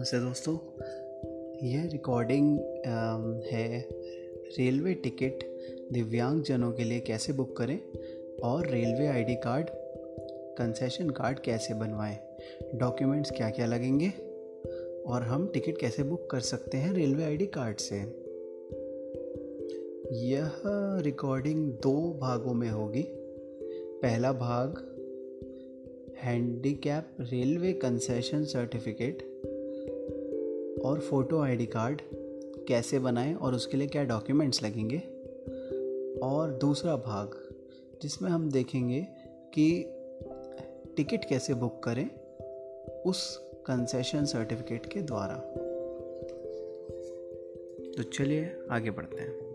नमस्ते दोस्तों। यह रिकॉर्डिंग है रेलवे टिकट दिव्यांग जनों के लिए कैसे बुक करें और railway ID card concession card कैसे बनवाएँ? डॉक्यूमेंट्स क्या क्या लगेंगे? और हम टिकट कैसे बुक कर सकते हैं रेलवे आईडी कार्ड से? यह रिकॉर्डिंग दो भागों में होगी। पहला भाग हैंडीकैप रेलवे कंसेशन सर्टिफिकेट और फ़ोटो आईडी कार्ड कैसे बनाएँ और उसके लिए क्या डॉक्यूमेंट्स लगेंगे? और दूसरा भाग, जिसमें हम देखेंगे कि टिकट कैसे बुक करें उस कंसेशन सर्टिफिकेट के द्वारा। तो चलिए आगे बढ़ते हैं।